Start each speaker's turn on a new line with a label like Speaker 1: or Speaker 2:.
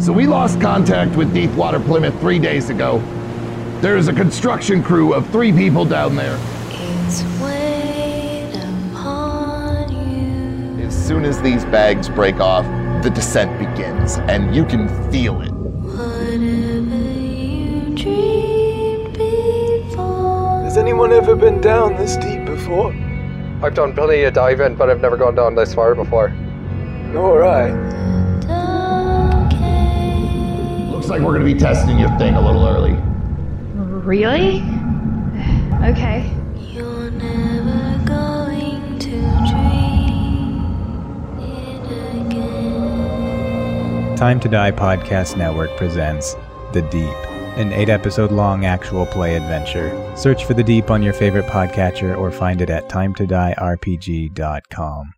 Speaker 1: So we lost contact with Deepwater Plymouth three days ago. There is a construction crew of three people down there.
Speaker 2: It's weighed upon you.
Speaker 1: As soon as these bags break off, the descent begins, and you can feel it.
Speaker 2: Whatever you dreamed before.
Speaker 3: Has anyone ever been down this deep before?
Speaker 4: I've done plenty of diving, but I've never gone down this far before.
Speaker 3: Nor I.
Speaker 2: Dark haze.
Speaker 1: Looks like we're gonna be testing your thing a little early.
Speaker 5: Really? Okay.
Speaker 2: You're never going to dream it again.
Speaker 6: Time to Die Podcast Network presents The Deep, an eight episode long actual play adventure. Search for The Deep on your favorite podcatcher or find it at timetodierpg.com.